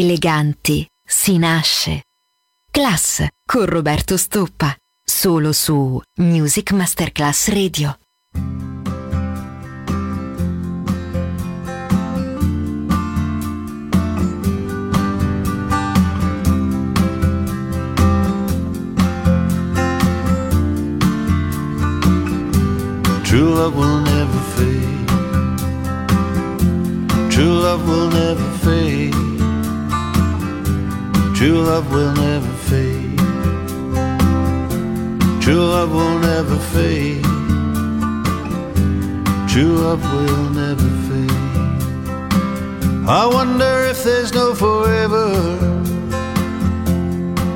Eleganti si nasce. Class con Roberto Stoppa. Solo su Music Masterclass Radio. True love will never fade. True love will never fade. True love will never fade. True love will never fade. True love will never fade. I wonder if there's no forever.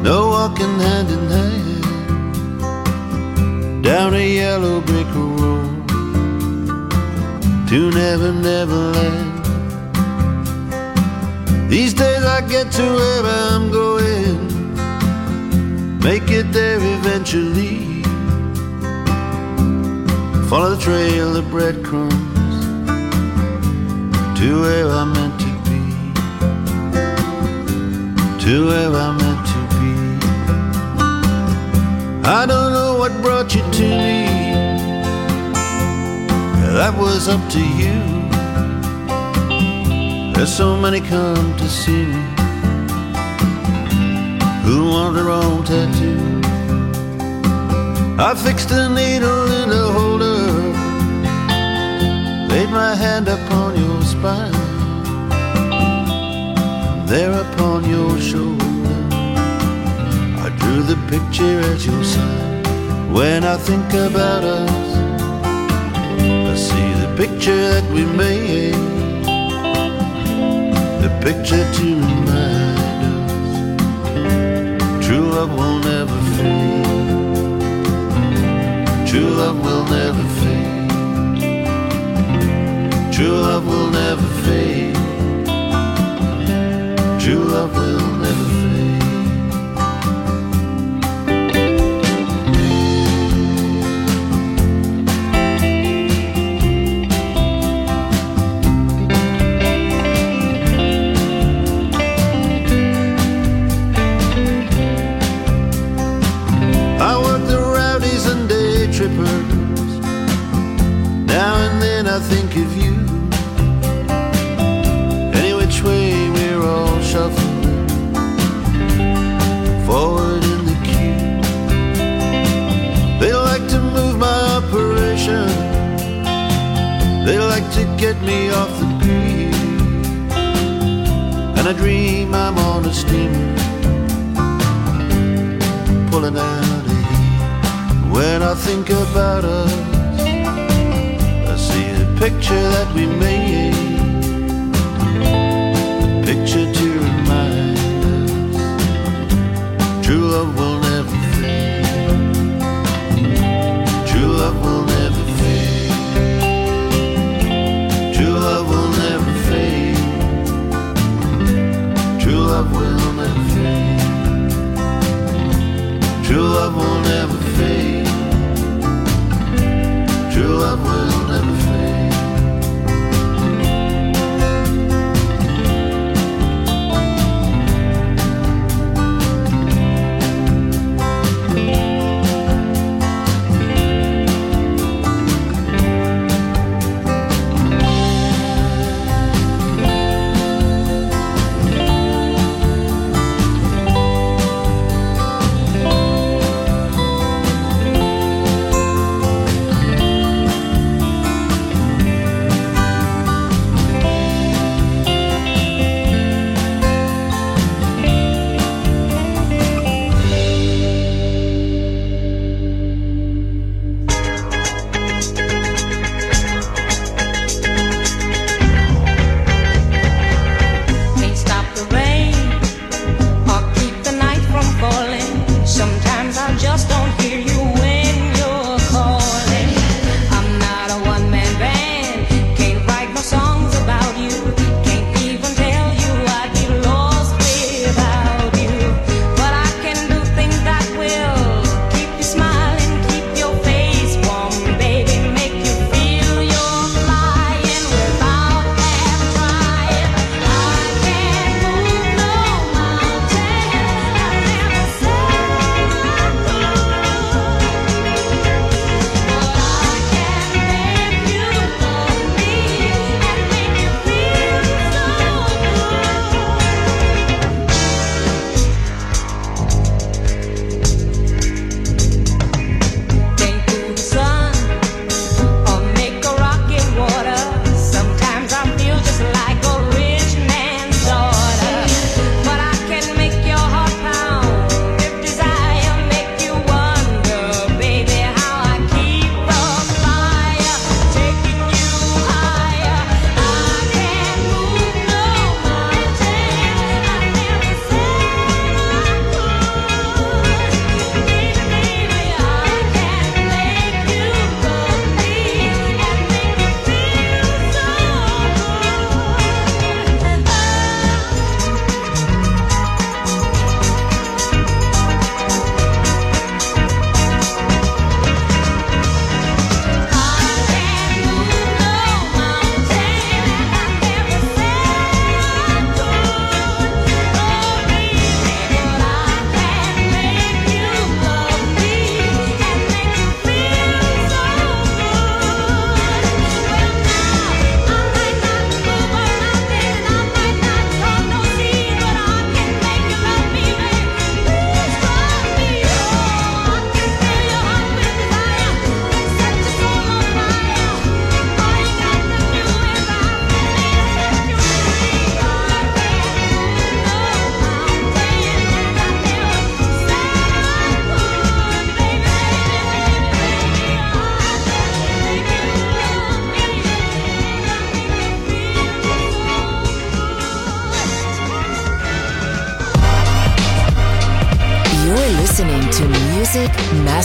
No walking hand in hand down a yellow brick road to Never Never Land. These days I get to where I'm going, make it there eventually. Follow the trail of breadcrumbs to where I'm meant to be, to where I'm meant to be. I don't know what brought you to me, that was up to you. There's so many come to see me who want their own tattoo. I fixed a needle in a holder, laid my hand upon your spine, there upon your shoulder. I drew the picture at your side. When I think about us, I see the picture that we made picture to remind us true love will never fade. True love will never fade. True love will never fade. True love will picture that we made.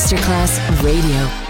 Masterclass Radio.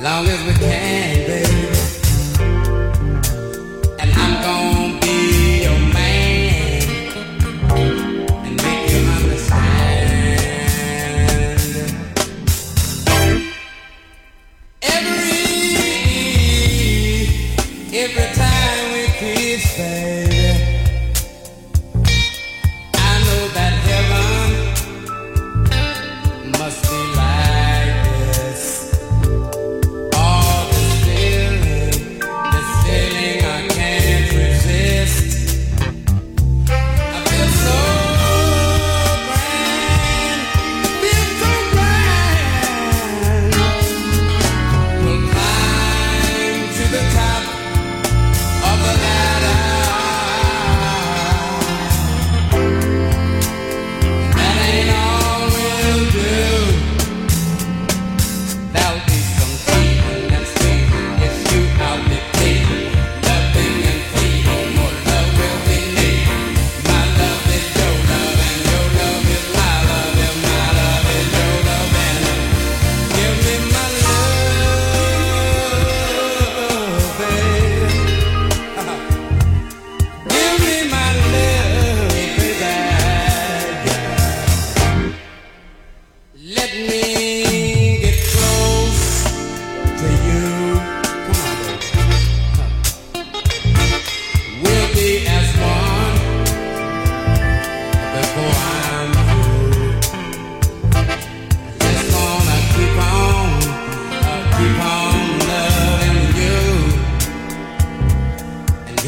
Long as we can,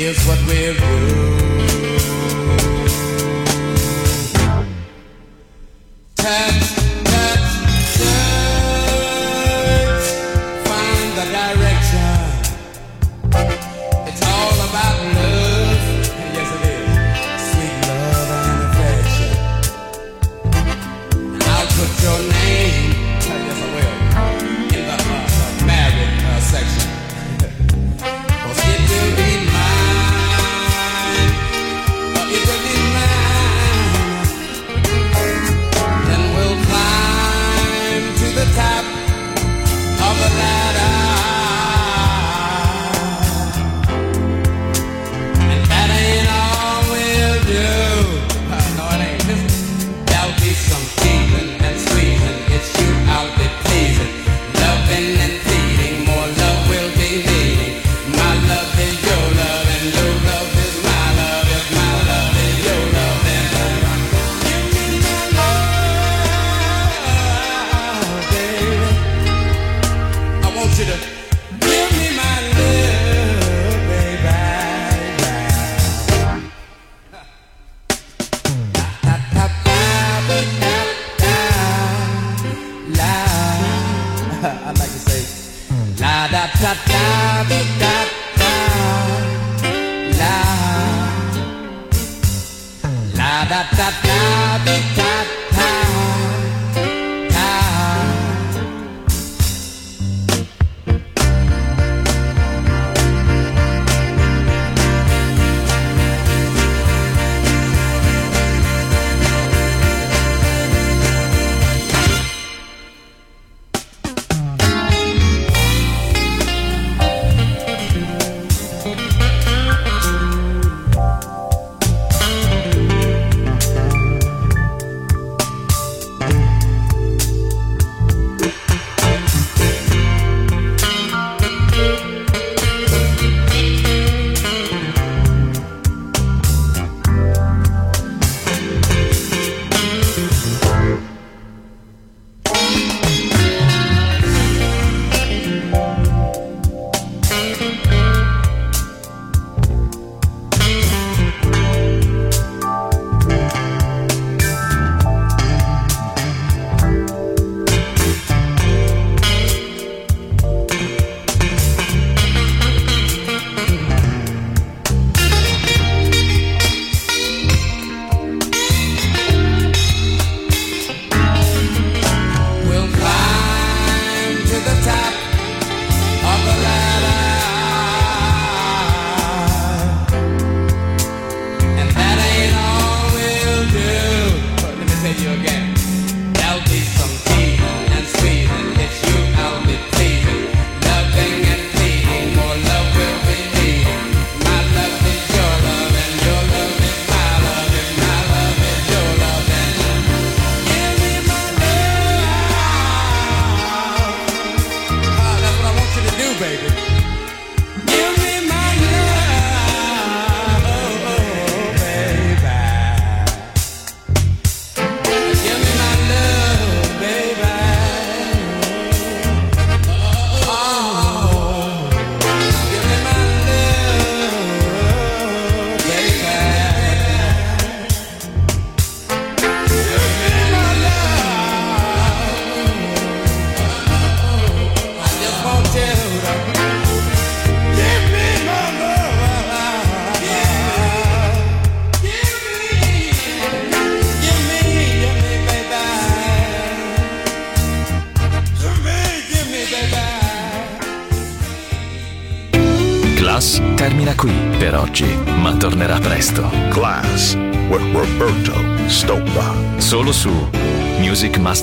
here's what we'll do.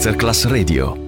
Masterclass Radio.